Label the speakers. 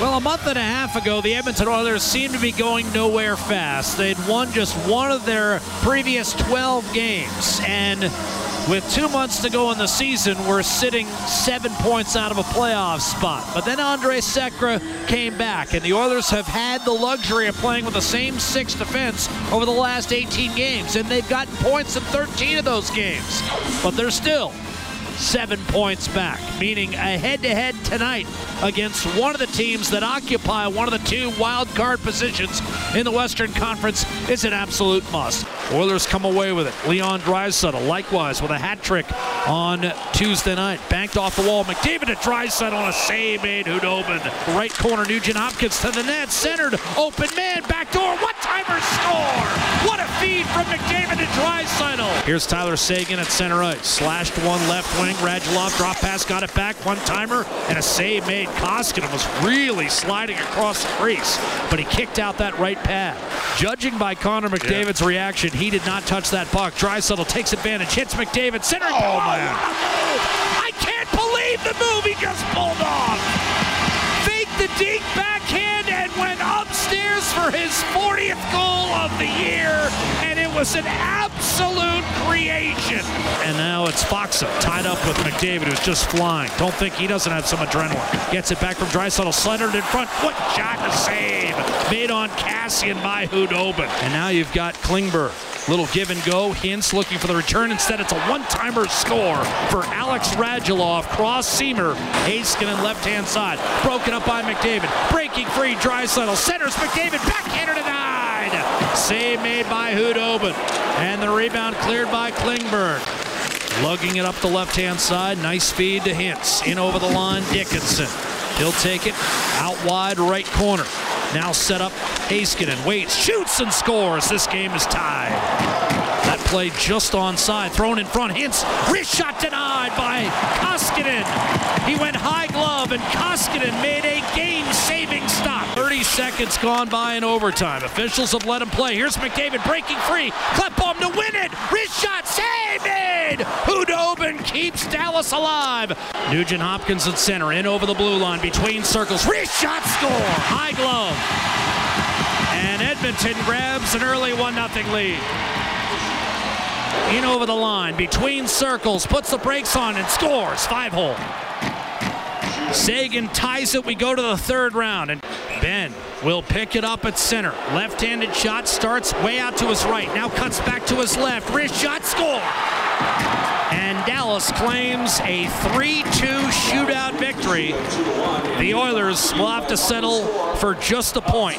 Speaker 1: Well, a month and a half ago, the Edmonton Oilers seemed to be going nowhere fast. They'd won just one of their previous 12 games, and with two months to go in the season, we're sitting seven points out of a playoff spot. But then Andre Sekera came back, and the Oilers have had the luxury of playing with the same six defense over the last 18 games, and they've gotten points in 13 of those games. But they're still seven points back, meaning a head to head tonight against one of the teams that occupy one of the two wild card positions in the Western Conference is an absolute must. Oilers come away with it. Leon Draisaitl, likewise, with a hat trick on Tuesday night. Banked off the wall. McDavid to Draisaitl on a save made Khudobin. Right corner, Nugent Hopkins to the net. Centered, open man, back door. What timer score? What from McDavid to Draisaitl. Here's Tyler Seguin at center ice. Slashed one left wing. Radulov drop pass, got it back. One timer and a save made. Koskinen was really sliding across the crease, but he kicked out that right pad. Judging by Connor McDavid's yeah. reaction, he did not touch that puck. Draisaitl takes advantage, hits McDavid, center.
Speaker 2: Oh, man.
Speaker 1: I can't believe the move he just pulled off. Fake the deke backhand and went upstairs for his 40th goal of the year, was an absolute creation. And now it's Foxa tied up with McDavid, who's just flying. Don't think he doesn't have some adrenaline. Gets it back from Draisaitl, slendered in front. What shot to save! Made on Kassian by Khudobin. And now you've got Klingberg. Little give and go. Hintz looking for the return. Instead, it's a one-timer score for Alex Radulov. Cross seamer. Heiskanen left-hand side. Broken up by McDavid. Breaking free. Draisaitl centers McDavid. Backhander denied. Save made by Khudobin. And the rebound cleared by Klingberg. Lugging it up the left-hand side. Nice feed to Hintz. In over the line, Dickinson. He'll take it out wide right corner. Now set up Heiskanen. Waits, shoots, and scores. This game is tied. That play just onside. Thrown in front. Hintz. Wrist shot denied by Koskinen. He went high glove, and Koskinen made a game-saving stop. 30 seconds gone by in overtime. Officials have let him play. Here's McDavid breaking free. Klepom to win it. Wrist shot. Save made. Khudobin keeps Dallas alive. Nugent Hopkins at center. In over the blue line. Between circles. Wrist shot score. High glove. And Edmonton grabs an early 1-0 lead. In over the line, between circles, puts the brakes on and scores. Five hole. Seguin ties it. We go to the third round. And Benn will pick it up at center. Left-handed shot starts way out to his right. Now cuts back to his left. Wrist shot, score. And Dallas claims a 3-2 shootout victory. The Oilers will have to settle for just a point.